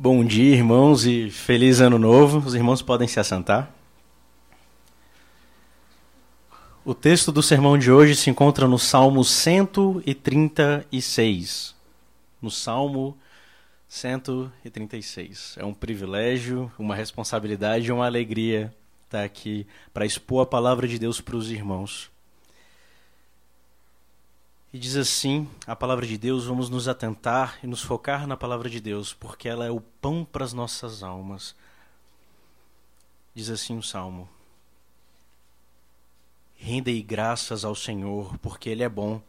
Bom dia, irmãos, e feliz ano novo. Os irmãos podem se assentar. O texto do sermão de hoje se encontra no Salmo 136. No Salmo 136. É um privilégio, uma responsabilidade e uma alegria estar aqui para expor a palavra de Deus para os irmãos. E diz assim a palavra de Deus: vamos nos atentar e nos focar na palavra de Deus, porque ela é o pão para as nossas almas. Diz assim o salmo: Rendei graças ao Senhor, porque Ele é bom,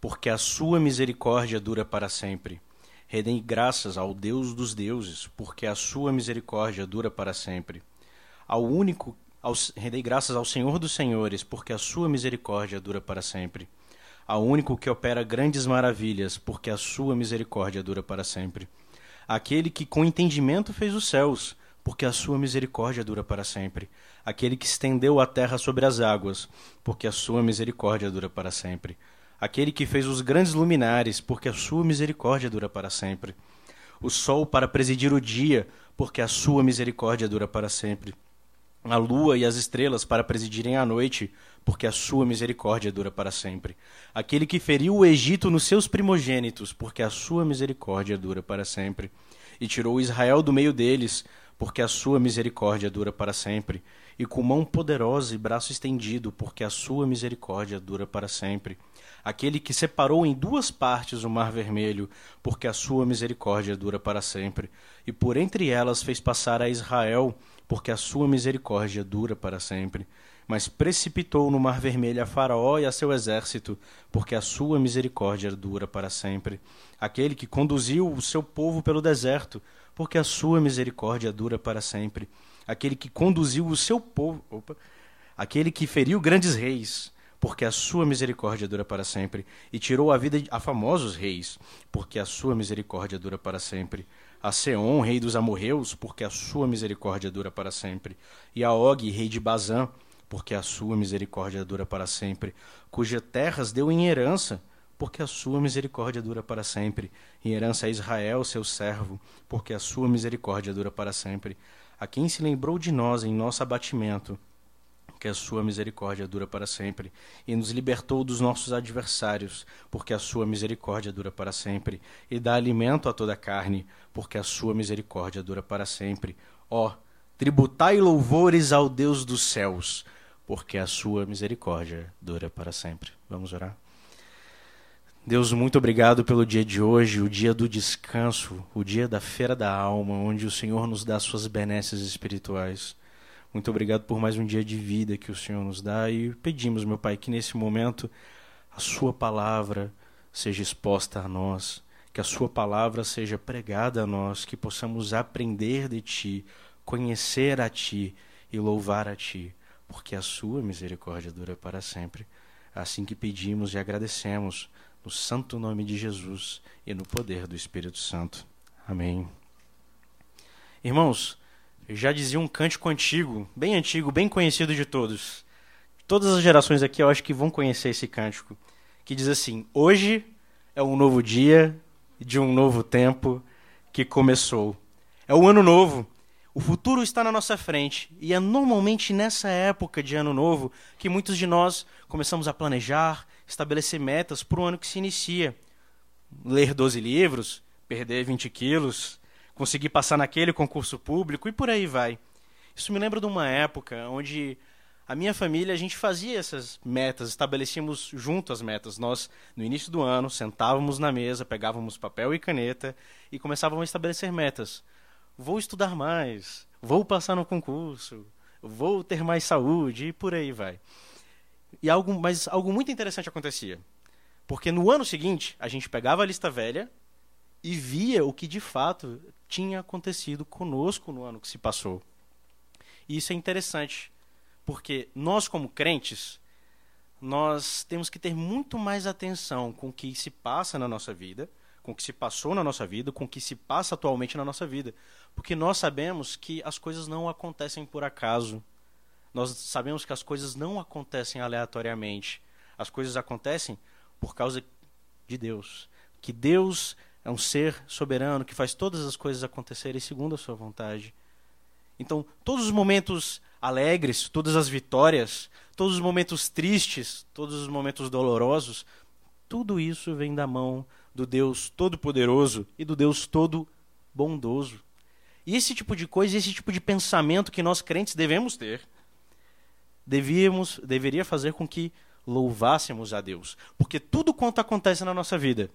porque a sua misericórdia dura para sempre. Rendei graças ao Deus dos deuses, porque a sua misericórdia dura para sempre. Ao único, ao, rendei graças ao Senhor dos senhores, porque a sua misericórdia dura para sempre ao único que opera grandes maravilhas, porque a sua misericórdia dura para sempre. Aquele que com entendimento fez os céus, porque a sua misericórdia dura para sempre. Aquele que estendeu a terra sobre as águas, porque a sua misericórdia dura para sempre. Aquele que fez os grandes luminares, porque a sua misericórdia dura para sempre. O sol para presidir o dia, porque a sua misericórdia dura para sempre. A lua e as estrelas para presidirem a noite, porque a sua misericórdia dura para sempre. Aquele que feriu o Egito nos seus primogênitos, porque a sua misericórdia dura para sempre. E tirou Israel do meio deles, porque a sua misericórdia dura para sempre. E com mão poderosa e braço estendido, porque a sua misericórdia dura para sempre. Aquele que separou em duas partes o mar vermelho, porque a sua misericórdia dura para sempre. E por entre elas fez passar a Israel, porque a sua misericórdia dura para sempre mas precipitou no mar vermelho a Faraó e a seu exército, porque a sua misericórdia dura para sempre. Aquele que conduziu o seu povo pelo deserto, porque a sua misericórdia dura para sempre. Aquele que conduziu o seu povo, opa, aquele que feriu grandes reis, porque a sua misericórdia dura para sempre, e tirou a vida a famosos reis, porque a sua misericórdia dura para sempre. A Seom, rei dos amorreus, porque a sua misericórdia dura para sempre, e a Og, rei de Bazã, porque a sua misericórdia dura para sempre, cuja terras deu em herança, porque a sua misericórdia dura para sempre, em herança a Israel, seu servo, porque a sua misericórdia dura para sempre, a quem se lembrou de nós em nosso abatimento, porque a sua misericórdia dura para sempre, e nos libertou dos nossos adversários, porque a sua misericórdia dura para sempre, e dá alimento a toda a carne, porque a sua misericórdia dura para sempre. Ó, tributai louvores ao Deus dos céus, porque a sua misericórdia dura para sempre. Vamos orar? Deus, muito obrigado pelo dia de hoje, o dia do descanso, o dia da feira da alma, onde o Senhor nos dá suas benesses espirituais. Muito obrigado por mais um dia de vida que o Senhor nos dá e pedimos, meu Pai, que nesse momento a Sua palavra seja exposta a nós, que a Sua palavra seja pregada a nós, que possamos aprender de Ti, conhecer a Ti e louvar a Ti porque a sua misericórdia dura para sempre. Assim que pedimos e agradecemos, no santo nome de Jesus e no poder do Espírito Santo. Amém. Irmãos, já dizia um cântico antigo, bem antigo, bem conhecido de todos. Todas as gerações aqui eu acho que vão conhecer esse cântico, que diz assim: Hoje é um novo dia de um novo tempo que começou. É o ano novo, o futuro está na nossa frente e é normalmente nessa época de ano novo que muitos de nós começamos a planejar, estabelecer metas para o ano que se inicia. Ler 12 livros, perder 20 quilos, conseguir passar naquele concurso público e por aí vai. Isso me lembra de uma época onde a minha família, a gente fazia essas metas, estabelecíamos junto as metas. Nós, no início do ano, sentávamos na mesa, pegávamos papel e caneta e começávamos a estabelecer metas vou estudar mais, vou passar no concurso, vou ter mais saúde e por aí vai. E algo, mas algo muito interessante acontecia. Porque no ano seguinte, a gente pegava a lista velha e via o que de fato tinha acontecido conosco no ano que se passou. E isso é interessante, porque nós como crentes, nós temos que ter muito mais atenção com o que se passa na nossa vida com o que se passou na nossa vida, com o que se passa atualmente na nossa vida. Porque nós sabemos que as coisas não acontecem por acaso. Nós sabemos que as coisas não acontecem aleatoriamente. As coisas acontecem por causa de Deus. Que Deus é um ser soberano que faz todas as coisas acontecerem segundo a sua vontade. Então, todos os momentos alegres, todas as vitórias, todos os momentos tristes, todos os momentos dolorosos, tudo isso vem da mão do Deus Todo-Poderoso e do Deus Todo-Bondoso. E esse tipo de coisa, esse tipo de pensamento que nós crentes devemos ter, devíamos, deveria fazer com que louvássemos a Deus. Porque tudo quanto acontece na nossa vida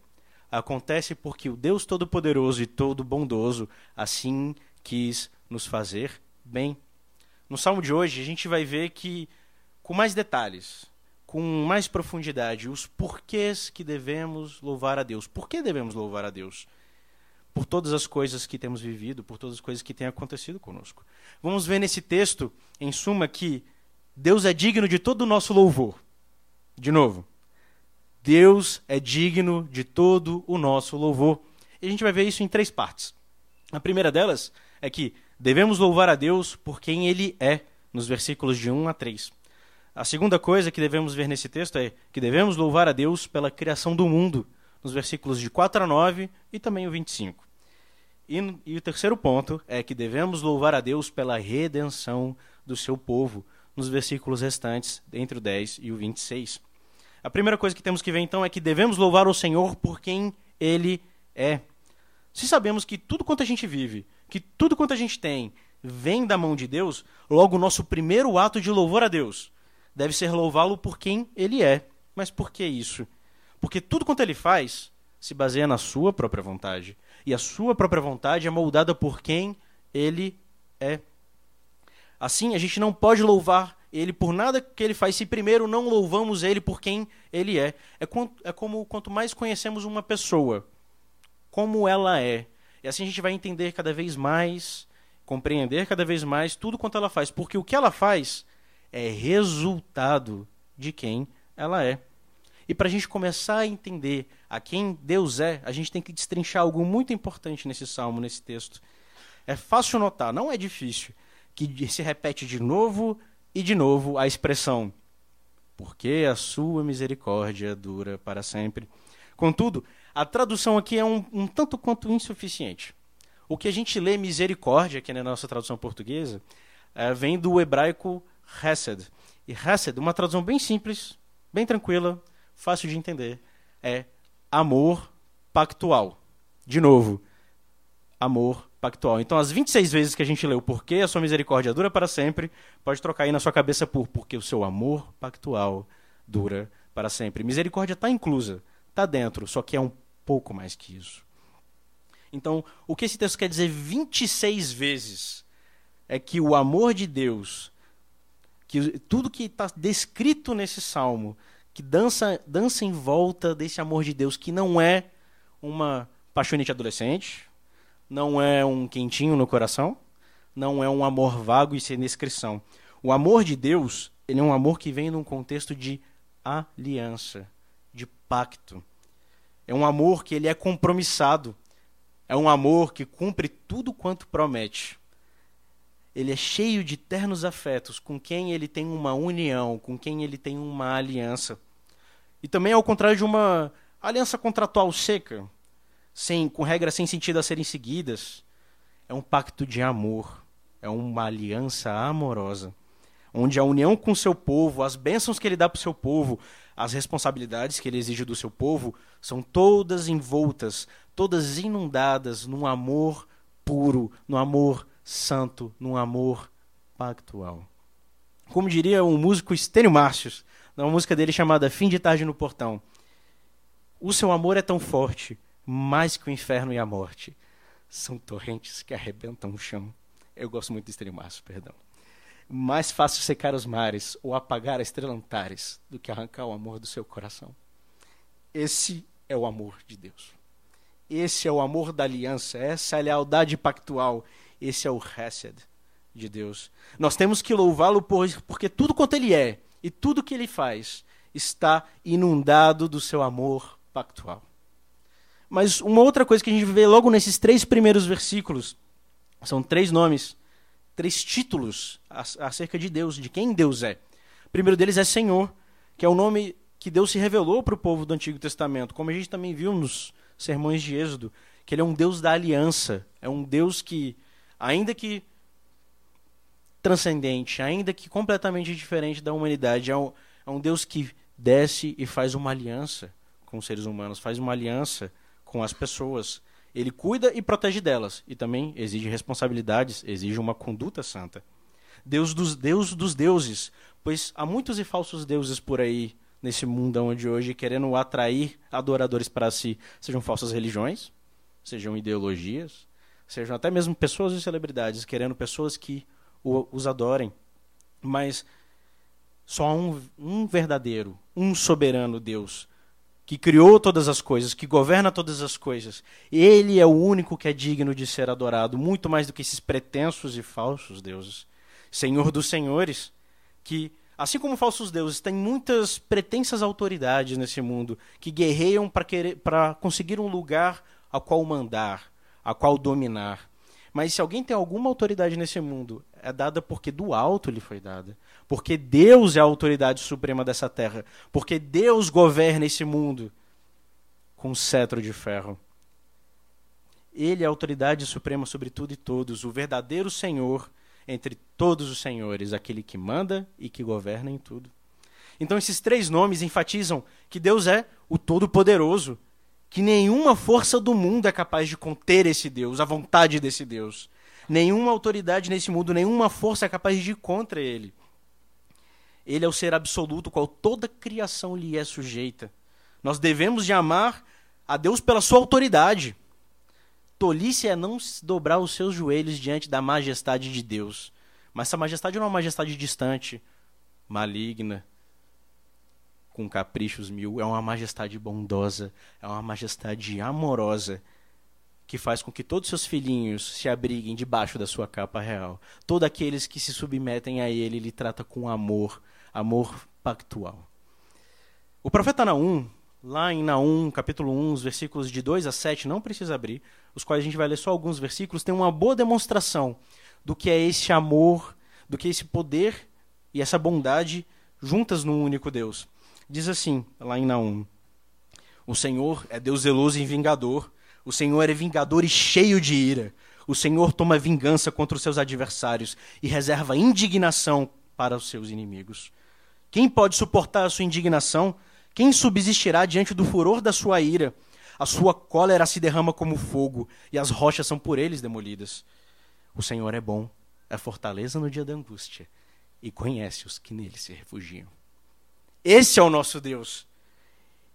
acontece porque o Deus Todo-Poderoso e Todo-Bondoso assim quis nos fazer bem. No salmo de hoje, a gente vai ver que, com mais detalhes, com mais profundidade, os porquês que devemos louvar a Deus. Por que devemos louvar a Deus? Por todas as coisas que temos vivido, por todas as coisas que têm acontecido conosco. Vamos ver nesse texto, em suma, que Deus é digno de todo o nosso louvor. De novo, Deus é digno de todo o nosso louvor. E a gente vai ver isso em três partes. A primeira delas é que devemos louvar a Deus por quem Ele é, nos versículos de 1 a 3. A segunda coisa que devemos ver nesse texto é que devemos louvar a Deus pela criação do mundo, nos versículos de 4 a 9 e também o 25. E, e o terceiro ponto é que devemos louvar a Deus pela redenção do seu povo, nos versículos restantes, entre o 10 e o 26. A primeira coisa que temos que ver então é que devemos louvar o Senhor por quem Ele é. Se sabemos que tudo quanto a gente vive, que tudo quanto a gente tem, vem da mão de Deus, logo o nosso primeiro ato de louvor a Deus deve ser louvá-lo por quem Ele é. Mas por que isso? Porque tudo quanto Ele faz se baseia na sua própria vontade. E a sua própria vontade é moldada por quem Ele é. Assim, a gente não pode louvar ele por nada que ele faz, se primeiro não louvamos ele por quem ele é. É, quanto, é como quanto mais conhecemos uma pessoa, como ela é. E assim a gente vai entender cada vez mais, compreender cada vez mais tudo quanto ela faz. Porque o que ela faz é resultado de quem ela é. E para a gente começar a entender a quem Deus é, a gente tem que destrinchar algo muito importante nesse salmo, nesse texto. É fácil notar, não é difícil, que se repete de novo e de novo a expressão, porque a sua misericórdia dura para sempre. Contudo, a tradução aqui é um, um tanto quanto insuficiente. O que a gente lê misericórdia, que é na nossa tradução portuguesa, é, vem do hebraico hesed. E hesed, uma tradução bem simples, bem tranquila, fácil de entender, é amor pactual. De novo, amor pactual. Então, as 26 vezes que a gente leu porque a sua misericórdia dura para sempre, pode trocar aí na sua cabeça por porque o seu amor pactual dura para sempre. Misericórdia está inclusa, está dentro, só que é um pouco mais que isso. Então, o que esse texto quer dizer 26 vezes é que o amor de Deus, que tudo que está descrito nesse salmo, que dança, dança em volta desse amor de Deus, que não é uma paixonite adolescente, não é um quentinho no coração, não é um amor vago e sem descrição. O amor de Deus, ele é um amor que vem num contexto de aliança, de pacto. É um amor que ele é compromissado. É um amor que cumpre tudo quanto promete. Ele é cheio de ternos afetos com quem ele tem uma união, com quem ele tem uma aliança. E também ao contrário de uma aliança contratual seca, sem, com regras sem sentido a serem seguidas. É um pacto de amor, é uma aliança amorosa, onde a união com seu povo, as bênçãos que ele dá para o seu povo, as responsabilidades que ele exige do seu povo, são todas envoltas, todas inundadas num amor puro, num amor santo, num amor pactual. Como diria um músico Estênio Márcios, numa música dele chamada Fim de Tarde no Portão, o seu amor é tão forte mais que o inferno e a morte. São torrentes que arrebentam o chão. Eu gosto muito de extremaço, perdão. Mais fácil secar os mares ou apagar as estrelantares do que arrancar o amor do seu coração. Esse é o amor de Deus. Esse é o amor da aliança, essa é a lealdade pactual, esse é o Hesed de Deus. Nós temos que louvá-lo porque tudo quanto ele é e tudo que ele faz está inundado do seu amor pactual. Mas uma outra coisa que a gente vê logo nesses três primeiros versículos são três nomes, três títulos acerca de Deus, de quem Deus é. O primeiro deles é Senhor, que é o nome que Deus se revelou para o povo do Antigo Testamento, como a gente também viu nos sermões de Êxodo, que ele é um Deus da aliança, é um Deus que, ainda que transcendente, ainda que completamente diferente da humanidade, é um, é um Deus que desce e faz uma aliança com os seres humanos, faz uma aliança com as pessoas. Ele cuida e protege delas e também exige responsabilidades, exige uma conduta santa. Deus dos, Deus dos deuses, pois há muitos e falsos deuses por aí nesse mundão de hoje querendo atrair adoradores para si, sejam falsas religiões, sejam ideologias, sejam até mesmo pessoas e celebridades querendo pessoas que os adorem. Mas só há um, um verdadeiro, um soberano Deus que criou todas as coisas, que governa todas as coisas. Ele é o único que é digno de ser adorado, muito mais do que esses pretensos e falsos deuses. Senhor dos senhores, que, assim como falsos deuses, tem muitas pretensas autoridades nesse mundo, que guerreiam para conseguir um lugar a qual mandar, a qual dominar. Mas se alguém tem alguma autoridade nesse mundo, é dada porque do alto lhe foi dada. Porque Deus é a autoridade suprema dessa terra. Porque Deus governa esse mundo com um cetro de ferro. Ele é a autoridade suprema sobre tudo e todos, o verdadeiro Senhor entre todos os senhores, aquele que manda e que governa em tudo. Então, esses três nomes enfatizam que Deus é o Todo-Poderoso, que nenhuma força do mundo é capaz de conter esse Deus, a vontade desse Deus. Nenhuma autoridade nesse mundo, nenhuma força é capaz de ir contra ele. Ele é o ser absoluto, qual toda criação lhe é sujeita. Nós devemos de amar a Deus pela sua autoridade. Tolice é não dobrar os seus joelhos diante da majestade de Deus. Mas essa majestade não é uma majestade distante, maligna, com caprichos mil. É uma majestade bondosa, é uma majestade amorosa que faz com que todos seus filhinhos se abriguem debaixo da sua capa real. Todos aqueles que se submetem a ele, ele trata com amor, amor pactual. O profeta Naum, lá em Naum, capítulo 1, os versículos de 2 a 7, não precisa abrir, os quais a gente vai ler só alguns versículos, tem uma boa demonstração do que é esse amor, do que é esse poder e essa bondade juntas num único Deus. Diz assim, lá em Naum: O Senhor é Deus zeloso e vingador. O Senhor é vingador e cheio de ira. O Senhor toma vingança contra os seus adversários e reserva indignação para os seus inimigos. Quem pode suportar a sua indignação? Quem subsistirá diante do furor da sua ira? A sua cólera se derrama como fogo e as rochas são por eles demolidas. O Senhor é bom, é fortaleza no dia da angústia e conhece os que nele se refugiam. Esse é o nosso Deus.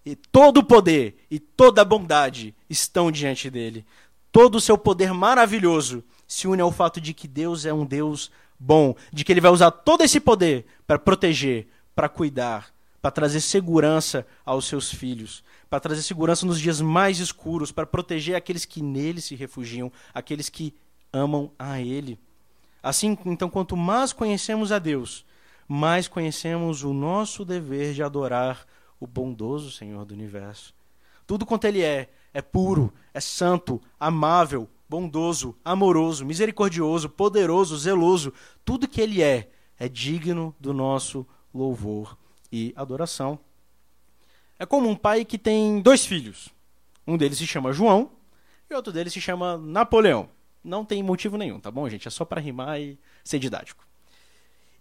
E todo o poder e toda a bondade estão diante dele. Todo o seu poder maravilhoso se une ao fato de que Deus é um Deus bom, de que ele vai usar todo esse poder para proteger, para cuidar, para trazer segurança aos seus filhos, para trazer segurança nos dias mais escuros, para proteger aqueles que nele se refugiam, aqueles que amam a ele. Assim, então, quanto mais conhecemos a Deus, mais conhecemos o nosso dever de adorar o bondoso Senhor do universo. Tudo quanto ele é, é puro, é santo, amável, bondoso, amoroso, misericordioso, poderoso, zeloso. Tudo que ele é, é digno do nosso louvor e adoração. É como um pai que tem dois filhos. Um deles se chama João e outro deles se chama Napoleão. Não tem motivo nenhum, tá bom, gente? É só para rimar e ser didático.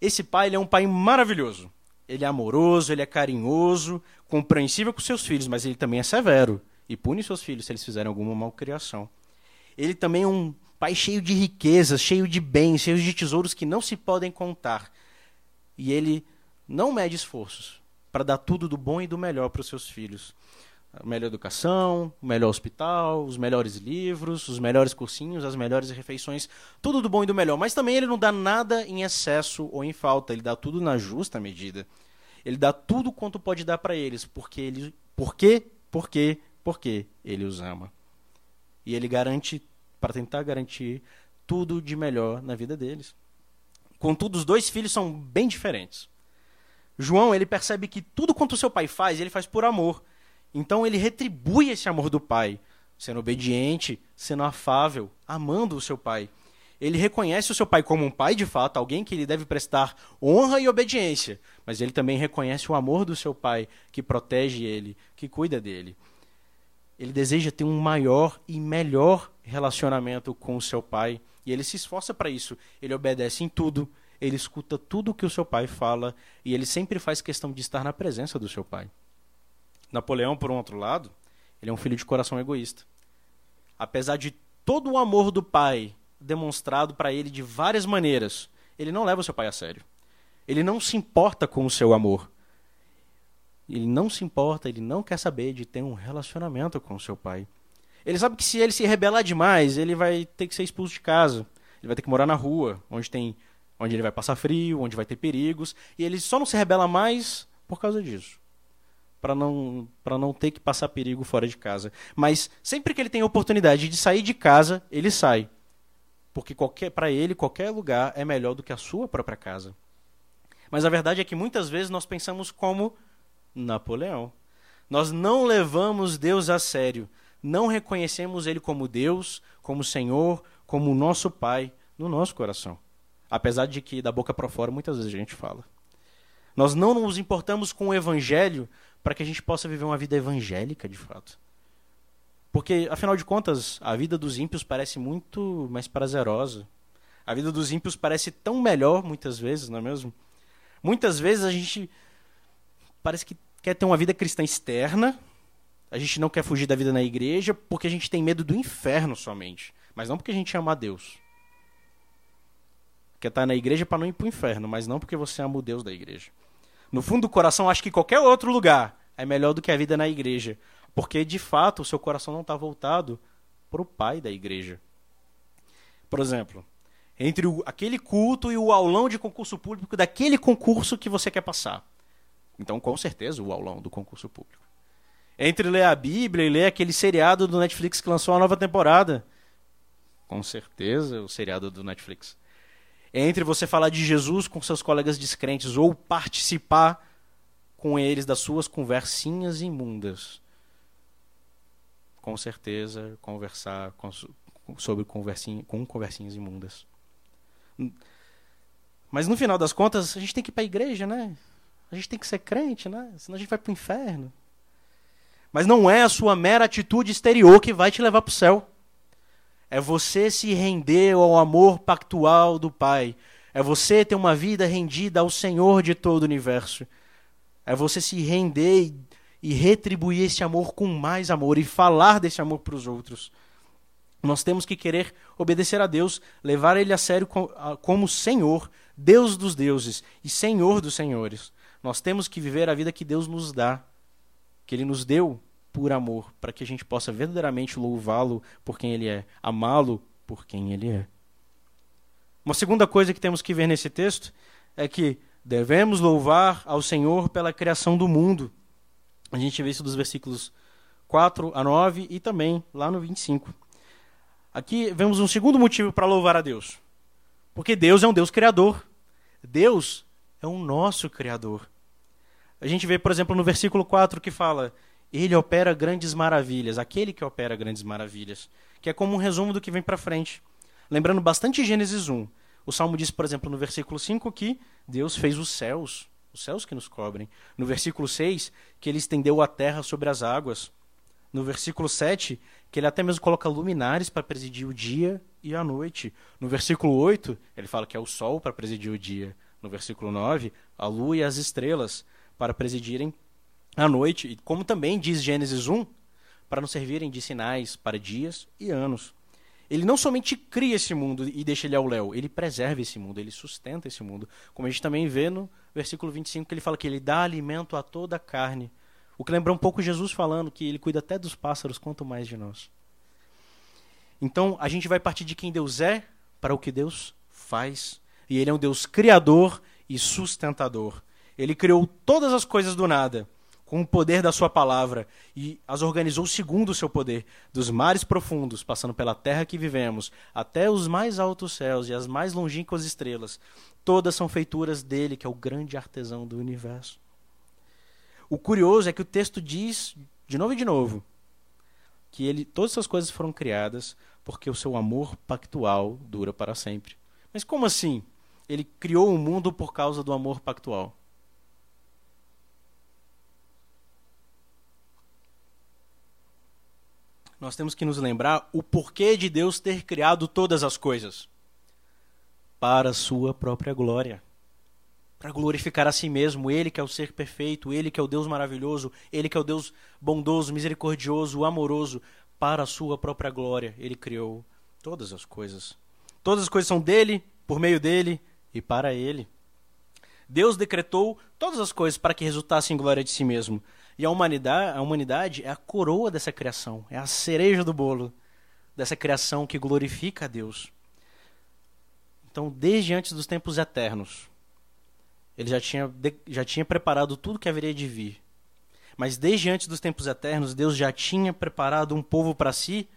Esse pai ele é um pai maravilhoso. Ele é amoroso, ele é carinhoso, compreensível com seus filhos, mas ele também é severo e pune seus filhos se eles fizerem alguma malcriação. Ele também é um pai cheio de riquezas, cheio de bens, cheio de tesouros que não se podem contar. E ele não mede esforços para dar tudo do bom e do melhor para os seus filhos a melhor educação, o melhor hospital, os melhores livros, os melhores cursinhos, as melhores refeições, tudo do bom e do melhor. Mas também ele não dá nada em excesso ou em falta, ele dá tudo na justa medida. Ele dá tudo quanto pode dar para eles, porque ele, por quê? Porque, porque ele os ama. E ele garante para tentar garantir tudo de melhor na vida deles. Contudo, os dois filhos são bem diferentes. João, ele percebe que tudo quanto seu pai faz, ele faz por amor então ele retribui esse amor do pai, sendo obediente, sendo afável, amando o seu pai. Ele reconhece o seu pai como um pai de fato, alguém que ele deve prestar honra e obediência, mas ele também reconhece o amor do seu pai, que protege ele, que cuida dele. ele deseja ter um maior e melhor relacionamento com o seu pai. E ele se esforça para isso. Ele obedece em tudo, ele escuta tudo o que o seu pai fala e ele sempre faz questão de estar na presença do seu pai. Napoleão, por um outro lado, ele é um filho de coração egoísta. Apesar de todo o amor do pai demonstrado para ele de várias maneiras, ele não leva o seu pai a sério. Ele não se importa com o seu amor. Ele não se importa, ele não quer saber de ter um relacionamento com o seu pai. Ele sabe que se ele se rebelar demais, ele vai ter que ser expulso de casa. Ele vai ter que morar na rua, onde tem onde ele vai passar frio, onde vai ter perigos, e ele só não se rebela mais por causa disso. Para não para não ter que passar perigo fora de casa. Mas sempre que ele tem a oportunidade de sair de casa, ele sai. Porque para ele qualquer lugar é melhor do que a sua própria casa. Mas a verdade é que muitas vezes nós pensamos como Napoleão. Nós não levamos Deus a sério, não reconhecemos Ele como Deus, como Senhor, como nosso Pai no nosso coração. Apesar de que da boca para fora muitas vezes a gente fala. Nós não nos importamos com o Evangelho para que a gente possa viver uma vida evangélica de fato. Porque, afinal de contas, a vida dos ímpios parece muito mais prazerosa. A vida dos ímpios parece tão melhor muitas vezes, não é mesmo? Muitas vezes a gente parece que quer ter uma vida cristã externa. A gente não quer fugir da vida na igreja porque a gente tem medo do inferno somente. Mas não porque a gente ama a Deus. Quer estar na igreja para não ir para o inferno, mas não porque você ama o Deus da igreja. No fundo do coração, acho que qualquer outro lugar é melhor do que a vida na igreja. Porque, de fato, o seu coração não está voltado para o pai da igreja. Por exemplo, entre o, aquele culto e o aulão de concurso público daquele concurso que você quer passar. Então, com certeza, o aulão do concurso público. Entre ler a Bíblia e ler aquele seriado do Netflix que lançou a nova temporada. Com certeza, o seriado do Netflix. Entre você falar de Jesus com seus colegas descrentes ou participar com eles das suas conversinhas imundas. Com certeza, conversar com, sobre conversinha, com conversinhas imundas. Mas no final das contas, a gente tem que ir para a igreja, né? A gente tem que ser crente, né? Senão a gente vai para o inferno. Mas não é a sua mera atitude exterior que vai te levar para o céu. É você se render ao amor pactual do Pai. É você ter uma vida rendida ao Senhor de todo o universo. É você se render e, e retribuir esse amor com mais amor e falar desse amor para os outros. Nós temos que querer obedecer a Deus, levar Ele a sério como Senhor, Deus dos deuses e Senhor dos senhores. Nós temos que viver a vida que Deus nos dá, que Ele nos deu por amor, para que a gente possa verdadeiramente louvá-lo por quem Ele é, amá-lo por quem Ele é. Uma segunda coisa que temos que ver nesse texto é que devemos louvar ao Senhor pela criação do mundo. A gente vê isso dos versículos 4 a 9 e também lá no 25. Aqui vemos um segundo motivo para louvar a Deus. Porque Deus é um Deus criador. Deus é o nosso criador. A gente vê, por exemplo, no versículo 4 que fala: Ele opera grandes maravilhas, aquele que opera grandes maravilhas, que é como um resumo do que vem para frente. Lembrando bastante Gênesis 1. O salmo diz, por exemplo, no versículo 5 que Deus fez os céus, os céus que nos cobrem. No versículo 6, que ele estendeu a terra sobre as águas. No versículo 7, que ele até mesmo coloca luminares para presidir o dia e a noite. No versículo 8, ele fala que é o sol para presidir o dia. No versículo 9, a lua e as estrelas para presidirem a noite, como também diz Gênesis 1, para nos servirem de sinais para dias e anos. Ele não somente cria esse mundo e deixa ele ao léu, ele preserva esse mundo, ele sustenta esse mundo. Como a gente também vê no versículo 25, que ele fala que ele dá alimento a toda a carne. O que lembra um pouco Jesus falando que ele cuida até dos pássaros, quanto mais de nós. Então, a gente vai partir de quem Deus é para o que Deus faz. E ele é um Deus criador e sustentador. Ele criou todas as coisas do nada, com o poder da sua palavra, e as organizou segundo o seu poder, dos mares profundos, passando pela terra que vivemos, até os mais altos céus e as mais longínquas estrelas. Todas são feituras dele, que é o grande artesão do universo. O curioso é que o texto diz, de novo e de novo, que ele, todas essas coisas foram criadas porque o seu amor pactual dura para sempre. Mas como assim? Ele criou o mundo por causa do amor pactual. Nós temos que nos lembrar o porquê de Deus ter criado todas as coisas para a sua própria glória. Para glorificar a si mesmo, Ele que é o ser perfeito, Ele que é o Deus maravilhoso, Ele que é o Deus bondoso, misericordioso, amoroso, para a sua própria glória, Ele criou todas as coisas. Todas as coisas são dele, por meio dele e para Ele. Deus decretou todas as coisas para que resultassem em glória de si mesmo. E a humanidade, a humanidade é a coroa dessa criação, é a cereja do bolo dessa criação que glorifica a Deus. Então, desde antes dos tempos eternos, ele já tinha, já tinha preparado tudo que haveria de vir. Mas desde antes dos tempos eternos, Deus já tinha preparado um povo para si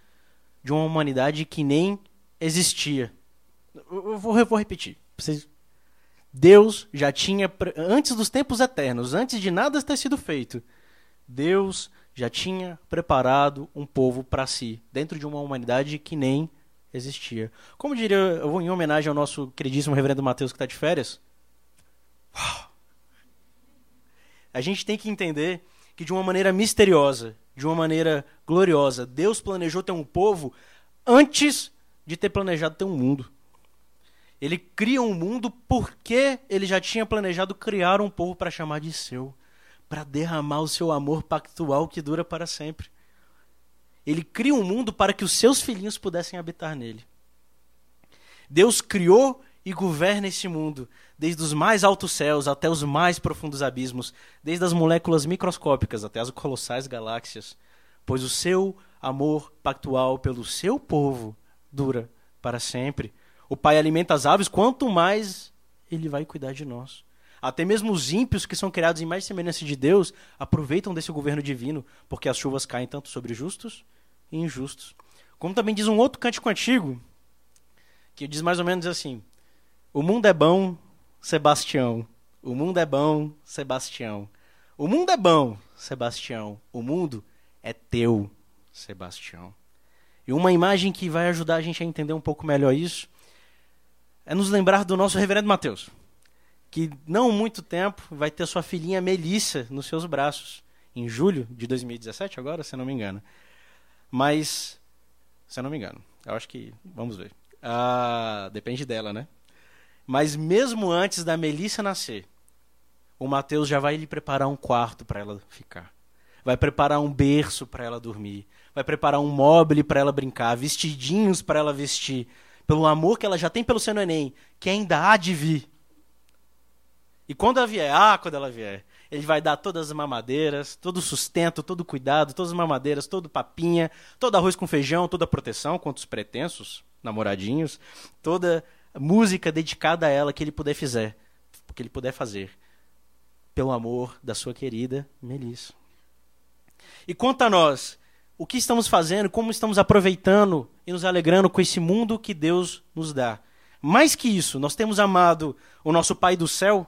de uma humanidade que nem existia. Eu vou, eu vou repetir. Deus já tinha, antes dos tempos eternos, antes de nada ter sido feito, Deus já tinha preparado um povo para si, dentro de uma humanidade que nem existia. Como diria, eu vou em homenagem ao nosso queridíssimo reverendo Mateus que está de férias. A gente tem que entender que de uma maneira misteriosa, de uma maneira gloriosa, Deus planejou ter um povo antes de ter planejado ter um mundo. Ele cria um mundo porque ele já tinha planejado criar um povo para chamar de seu, para derramar o seu amor pactual que dura para sempre. Ele cria um mundo para que os seus filhinhos pudessem habitar nele. Deus criou e governa esse mundo, desde os mais altos céus até os mais profundos abismos, desde as moléculas microscópicas até as colossais galáxias, pois o seu amor pactual pelo seu povo dura para sempre. O Pai alimenta as aves, quanto mais ele vai cuidar de nós. Até mesmo os ímpios que são criados em mais semelhança de Deus aproveitam desse governo divino, porque as chuvas caem tanto sobre justos e injustos. Como também diz um outro cântico antigo, que diz mais ou menos assim: O mundo é bom, Sebastião. O mundo é bom, Sebastião. O mundo é bom, Sebastião. O mundo é teu, Sebastião. E uma imagem que vai ajudar a gente a entender um pouco melhor isso é nos lembrar do nosso reverendo Mateus, que não muito tempo vai ter sua filhinha Melissa nos seus braços, em julho de 2017, agora, se não me engano. Mas, se eu não me engano, eu acho que. Vamos ver. Ah, depende dela, né? Mas mesmo antes da Melissa nascer, o Mateus já vai lhe preparar um quarto para ela ficar. Vai preparar um berço para ela dormir. Vai preparar um móvel para ela brincar, vestidinhos para ela vestir. Pelo amor que ela já tem pelo seu neném, que ainda há de vir. E quando ela vier, ah, quando ela vier, ele vai dar todas as mamadeiras, todo o sustento, todo o cuidado, todas as mamadeiras, todo papinha, todo arroz com feijão, toda a proteção contra os pretensos namoradinhos, toda música dedicada a ela que ele puder fizer, que ele puder fazer, pelo amor da sua querida Melissa. E quanto a nós, o que estamos fazendo, como estamos aproveitando e nos alegrando com esse mundo que Deus nos dá? Mais que isso, nós temos amado o nosso Pai do céu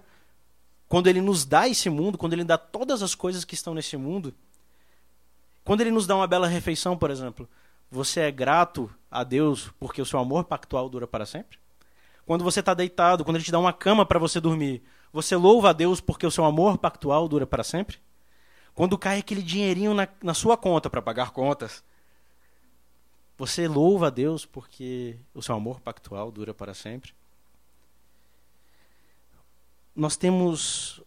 quando ele nos dá esse mundo, quando ele dá todas as coisas que estão nesse mundo, quando ele nos dá uma bela refeição, por exemplo, você é grato a Deus porque o seu amor pactual dura para sempre? Quando você está deitado, quando ele te dá uma cama para você dormir, você louva a Deus porque o seu amor pactual dura para sempre? Quando cai aquele dinheirinho na, na sua conta para pagar contas, você louva a Deus porque o seu amor pactual dura para sempre? Nós temos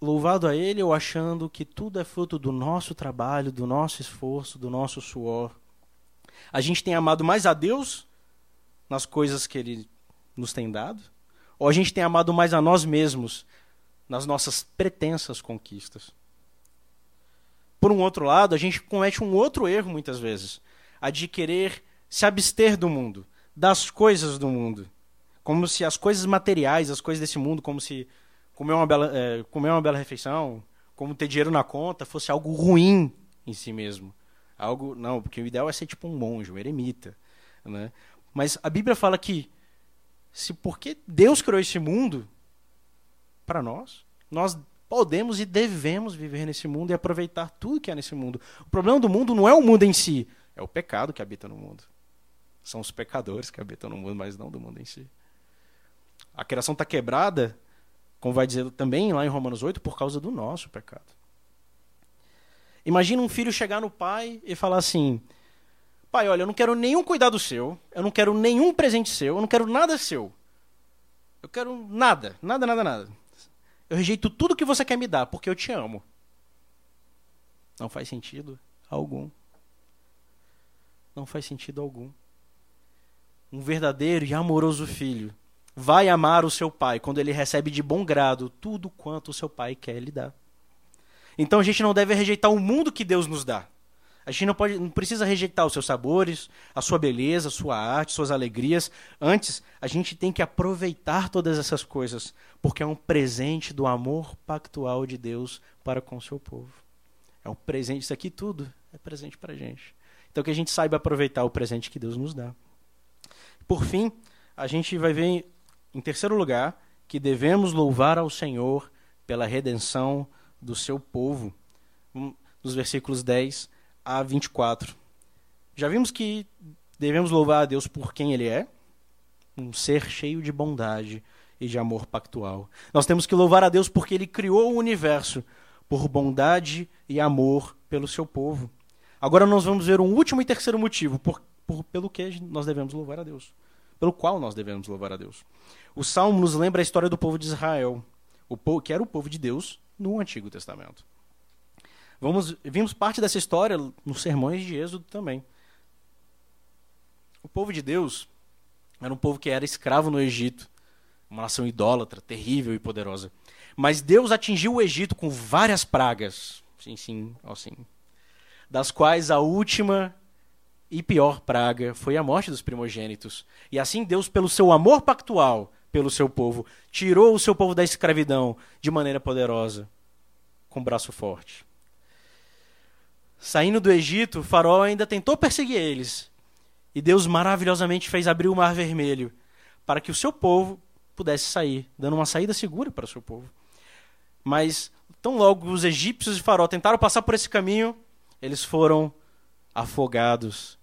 louvado a Ele ou achando que tudo é fruto do nosso trabalho, do nosso esforço, do nosso suor. A gente tem amado mais a Deus nas coisas que Ele nos tem dado? Ou a gente tem amado mais a nós mesmos nas nossas pretensas conquistas? Por um outro lado, a gente comete um outro erro muitas vezes, a de querer se abster do mundo, das coisas do mundo. Como se as coisas materiais, as coisas desse mundo, como se comer uma bela, é, comer uma bela refeição, como ter dinheiro na conta, fosse algo ruim em si mesmo. Algo, não, porque o ideal é ser tipo um monge, um eremita, né? Mas a Bíblia fala que se porque Deus criou esse mundo para nós, nós podemos e devemos viver nesse mundo e aproveitar tudo que há nesse mundo. O problema do mundo não é o mundo em si, é o pecado que habita no mundo. São os pecadores que habitam no mundo, mas não do mundo em si. A criação está quebrada como vai dizer também lá em Romanos 8, por causa do nosso pecado. Imagina um filho chegar no pai e falar assim: Pai, olha, eu não quero nenhum cuidado seu, eu não quero nenhum presente seu, eu não quero nada seu. Eu quero nada, nada, nada, nada. Eu rejeito tudo que você quer me dar, porque eu te amo. Não faz sentido algum. Não faz sentido algum. Um verdadeiro e amoroso filho vai amar o seu pai quando ele recebe de bom grado tudo quanto o seu pai quer lhe dar. Então a gente não deve rejeitar o mundo que Deus nos dá. A gente não, pode, não precisa rejeitar os seus sabores, a sua beleza, a sua arte, suas alegrias. Antes, a gente tem que aproveitar todas essas coisas, porque é um presente do amor pactual de Deus para com o seu povo. É um presente, isso aqui tudo é presente para a gente. Então que a gente saiba aproveitar o presente que Deus nos dá. Por fim, a gente vai ver em terceiro lugar que devemos louvar ao Senhor pela redenção do seu povo. Nos versículos 10 a 24. Já vimos que devemos louvar a Deus por quem ele é, um ser cheio de bondade e de amor pactual. Nós temos que louvar a Deus porque ele criou o universo por bondade e amor pelo seu povo. Agora nós vamos ver um último e terceiro motivo por, por, pelo que nós devemos louvar a Deus. Pelo qual nós devemos louvar a Deus. O Salmo nos lembra a história do povo de Israel, o povo, que era o povo de Deus no Antigo Testamento. Vamos, vimos parte dessa história nos sermões de Êxodo também. O povo de Deus era um povo que era escravo no Egito, uma nação idólatra, terrível e poderosa. Mas Deus atingiu o Egito com várias pragas. Sim, sim, assim. Das quais a última e pior praga foi a morte dos primogênitos. E assim Deus, pelo seu amor pactual pelo seu povo, tirou o seu povo da escravidão de maneira poderosa, com braço forte. Saindo do Egito, faraó ainda tentou perseguir eles. E Deus maravilhosamente fez abrir o mar vermelho para que o seu povo pudesse sair, dando uma saída segura para o seu povo. Mas tão logo os egípcios e Faraó tentaram passar por esse caminho, eles foram afogados.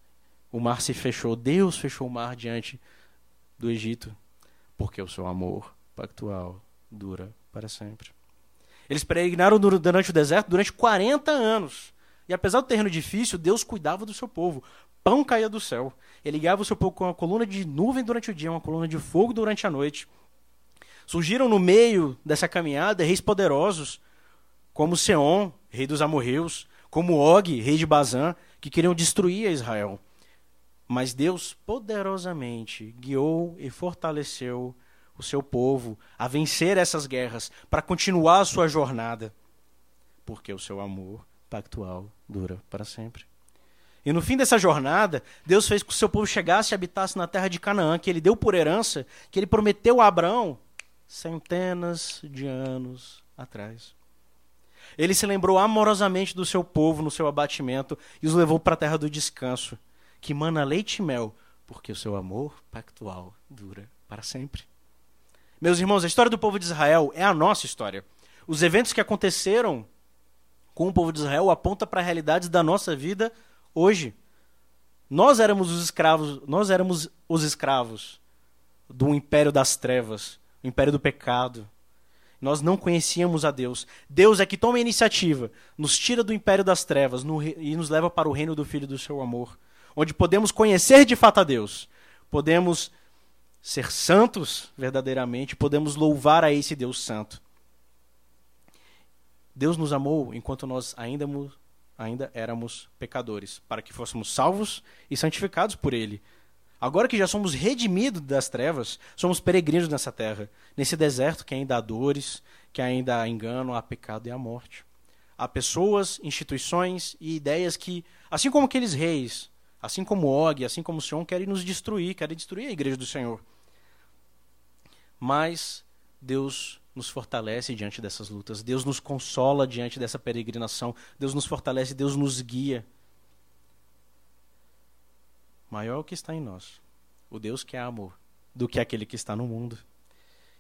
O mar se fechou. Deus fechou o mar diante do Egito, porque o seu amor pactual dura para sempre. Eles peregrinaram durante o deserto durante 40 anos. E apesar do terreno difícil, Deus cuidava do seu povo. Pão caía do céu. Ele guiava o seu povo com uma coluna de nuvem durante o dia, uma coluna de fogo durante a noite. Surgiram no meio dessa caminhada reis poderosos, como Seom, rei dos amorreus, como Og, rei de Bazã, que queriam destruir Israel. Mas Deus poderosamente guiou e fortaleceu o seu povo a vencer essas guerras, para continuar a sua jornada, porque o seu amor pactual dura para sempre. E no fim dessa jornada, Deus fez com que o seu povo chegasse e habitasse na terra de Canaã, que ele deu por herança, que ele prometeu a Abraão centenas de anos atrás. Ele se lembrou amorosamente do seu povo no seu abatimento e os levou para a terra do descanso, que mana leite e mel, porque o seu amor pactual dura para sempre. Meus irmãos, a história do povo de Israel é a nossa história. Os eventos que aconteceram com o povo de Israel aponta para realidades da nossa vida hoje. Nós éramos os escravos, nós éramos os escravos do império das trevas o império do pecado. Nós não conhecíamos a Deus. Deus é que toma a iniciativa, nos tira do império das trevas no, e nos leva para o reino do Filho do seu amor, onde podemos conhecer de fato a Deus, podemos ser santos verdadeiramente, podemos louvar a esse Deus santo. Deus nos amou enquanto nós ainda, ainda éramos pecadores, para que fôssemos salvos e santificados por Ele. Agora que já somos redimidos das trevas, somos peregrinos nessa terra, nesse deserto que ainda há dores, que ainda há engano, há pecado e há morte. Há pessoas, instituições e ideias que, assim como aqueles reis, assim como Og, assim como Sion, querem nos destruir, querem destruir a igreja do Senhor. Mas Deus nos fortalece diante dessas lutas, Deus nos consola diante dessa peregrinação, Deus nos fortalece, Deus nos guia maior é o que está em nós, o Deus que é amor, do que aquele que está no mundo.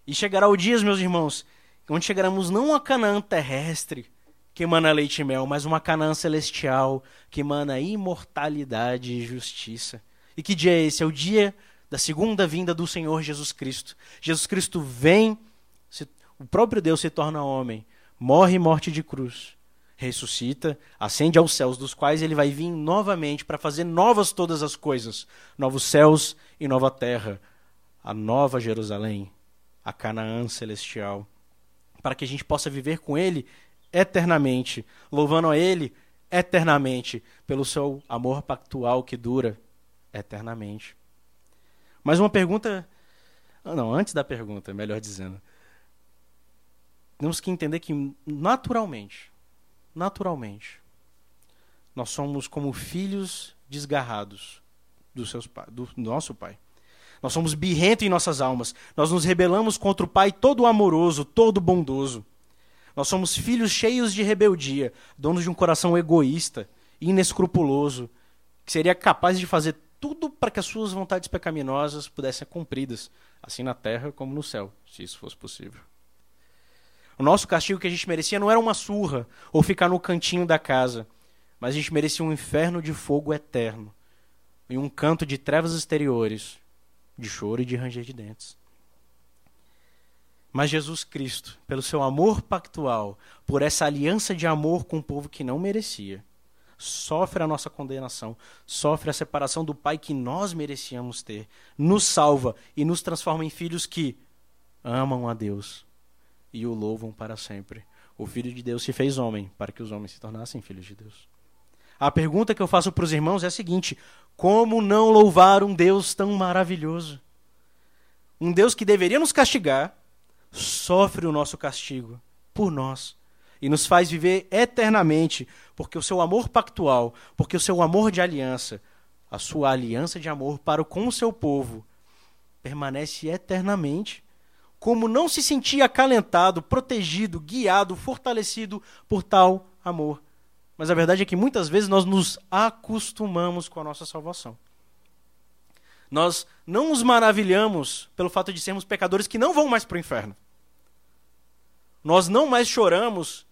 E chegará o dia, meus irmãos, onde chegaremos não a Canaã terrestre, que emana leite e mel, mas uma Canaã celestial, que emana imortalidade e justiça. E que dia é esse? É o dia da segunda vinda do Senhor Jesus Cristo. Jesus Cristo vem, se, o próprio Deus se torna homem, morre morte de cruz, ressuscita, ascende aos céus, dos quais ele vai vir novamente para fazer novas todas as coisas, novos céus e nova terra, a nova Jerusalém, a Canaã celestial, para que a gente possa viver com ele eternamente, louvando a ele eternamente pelo seu amor pactual que dura eternamente. Mas uma pergunta, ah, não, antes da pergunta, melhor dizendo, temos que entender que naturalmente, naturalmente, nós somos como filhos desgarrados do, seus, do nosso Pai. Nós somos birrentos em nossas almas. Nós nos rebelamos contra o Pai todo amoroso, todo bondoso. Nós somos filhos cheios de rebeldia, donos de um coração egoísta, inescrupuloso, que seria capaz de fazer tudo para que as suas vontades pecaminosas pudessem ser cumpridas, assim na terra como no céu, se isso fosse possível. O nosso castigo que a gente merecia não era uma surra ou ficar no cantinho da casa, mas a gente merecia um inferno de fogo eterno e um canto de trevas exteriores, de choro e de ranger de dentes. Mas Jesus Cristo, pelo seu amor pactual, por essa aliança de amor com o povo que não merecia, sofre a nossa condenação, sofre a separação do Pai que nós merecíamos ter, nos salva e nos transforma em filhos que amam a Deus e o louvam para sempre. O Filho de Deus se fez homem para que os homens se tornassem filhos de Deus. A pergunta que eu faço para os irmãos é a seguinte: como não louvar um Deus tão maravilhoso? Um Deus que deveria nos castigar, sofre o nosso castigo por nós e nos faz viver eternamente, porque o seu amor pactual, porque o seu amor de aliança, a sua aliança de amor para com o seu povo, permanece eternamente como não se sentia acalentado, protegido, guiado, fortalecido por tal amor. Mas a verdade é que muitas vezes nós nos acostumamos com a nossa salvação. Nós não nos maravilhamos pelo fato de sermos pecadores que não vão mais para o inferno. Nós não mais choramos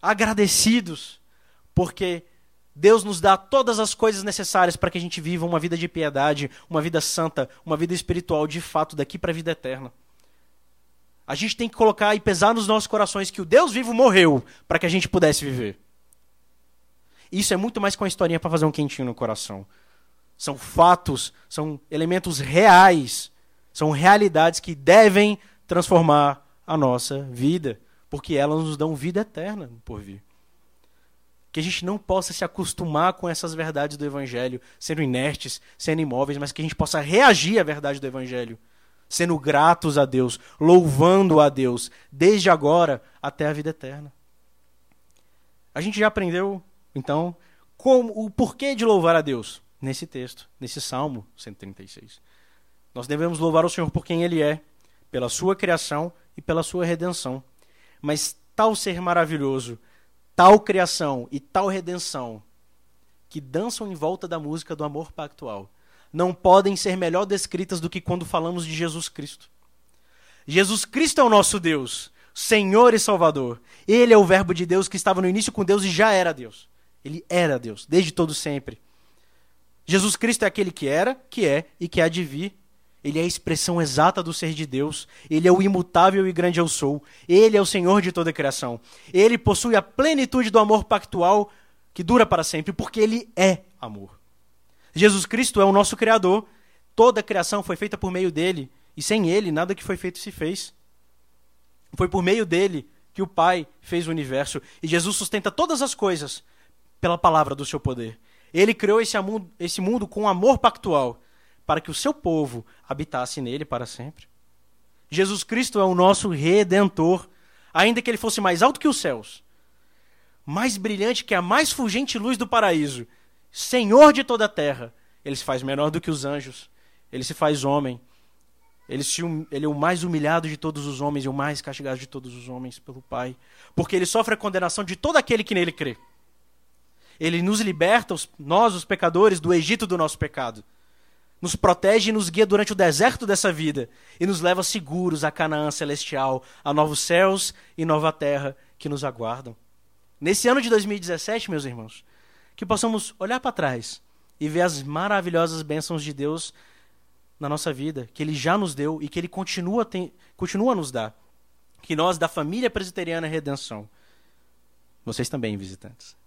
agradecidos porque Deus nos dá todas as coisas necessárias para que a gente viva uma vida de piedade, uma vida santa, uma vida espiritual de fato daqui para a vida eterna. A gente tem que colocar e pesar nos nossos corações que o Deus vivo morreu para que a gente pudesse viver. Isso é muito mais que uma historinha para fazer um quentinho no coração. São fatos, são elementos reais, são realidades que devem transformar a nossa vida, porque elas nos dão vida eterna por vir. Que a gente não possa se acostumar com essas verdades do Evangelho, sendo inertes, sendo imóveis, mas que a gente possa reagir à verdade do Evangelho sendo gratos a Deus, louvando a Deus, desde agora até a vida eterna. A gente já aprendeu, então, como, o porquê de louvar a Deus nesse texto, nesse Salmo 136. Nós devemos louvar o Senhor por quem Ele é, pela sua criação e pela sua redenção. Mas tal ser maravilhoso, tal criação e tal redenção, que dançam em volta da música do amor pactual, não podem ser melhor descritas do que quando falamos de Jesus Cristo. Jesus Cristo é o nosso Deus, Senhor e Salvador. Ele é o Verbo de Deus que estava no início com Deus e já era Deus. Ele era Deus, desde todo sempre. Jesus Cristo é aquele que era, que é e que há de vir. Ele é a expressão exata do ser de Deus. Ele é o imutável e grande eu sou. Ele é o Senhor de toda a criação. Ele possui a plenitude do amor pactual que dura para sempre, porque ele é amor. Jesus Cristo é o nosso Criador. Toda a criação foi feita por meio dele. E sem ele, nada que foi feito se fez. Foi por meio dele que o Pai fez o universo. E Jesus sustenta todas as coisas pela palavra do seu poder. Ele criou esse mundo, esse mundo com amor pactual para que o seu povo habitasse nele para sempre. Jesus Cristo é o nosso redentor, ainda que ele fosse mais alto que os céus, mais brilhante que a mais fulgente luz do paraíso. Senhor de toda a terra, ele se faz menor do que os anjos, ele se faz homem. Ele, se, ele é o mais humilhado de todos os homens e o mais castigado de todos os homens pelo Pai. Porque ele sofre a condenação de todo aquele que nele crê. Ele nos liberta, nós, os pecadores, do Egito do nosso pecado. Nos protege e nos guia durante o deserto dessa vida. E nos leva seguros a Canaã celestial, a novos céus e nova terra que nos aguardam. Nesse ano de 2017, meus irmãos, que possamos olhar para trás e ver as maravilhosas bênçãos de Deus na nossa vida, que Ele já nos deu e que Ele continua, tem, continua a nos dar. Que nós, da família presbiteriana Redenção, Vocês também, visitantes.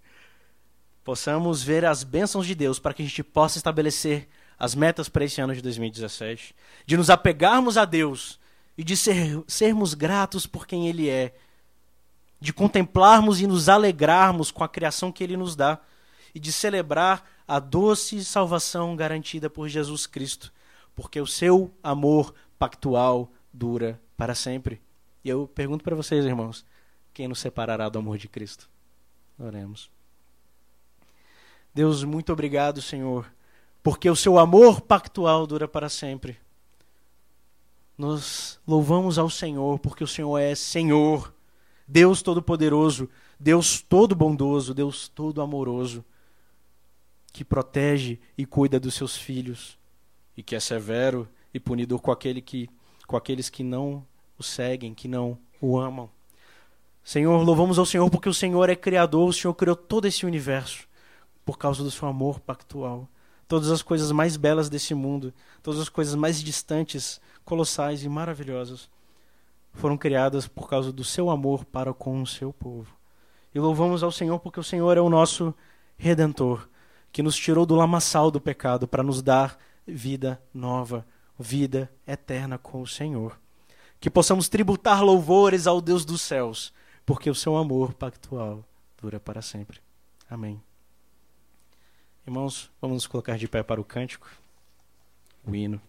Possamos ver as bênçãos de Deus para que a gente possa estabelecer as metas para esse ano de 2017, de nos apegarmos a Deus e de ser, sermos gratos por quem Ele é, de contemplarmos e nos alegrarmos com a criação que Ele nos dá e de celebrar a doce salvação garantida por Jesus Cristo, porque o seu amor pactual dura para sempre. E eu pergunto para vocês, irmãos, quem nos separará do amor de Cristo? Oremos. Deus, muito obrigado, Senhor porque o seu amor pactual dura para sempre. Nós louvamos ao Senhor, porque o Senhor é Senhor, Deus Todo-Poderoso, Deus todo bondoso, Deus todo amoroso, que protege e cuida dos seus filhos, e que é severo e punido com, aquele que, com aqueles que não o seguem, que não o amam. Senhor, louvamos ao Senhor porque o Senhor é Criador, o Senhor criou todo esse universo por causa do seu amor pactual todas as coisas mais belas desse mundo, todas as coisas mais distantes, colossais e maravilhosas, foram criadas por causa do seu amor para com o seu povo. E louvamos ao Senhor porque o Senhor é o nosso redentor, que nos tirou do lamaçal do pecado para nos dar vida nova, vida eterna com o Senhor. Que possamos tributar louvores ao Deus dos céus, porque o seu amor pactual dura para sempre. Amém. Irmãos, vamos nos colocar de pé para o cântico, o hino.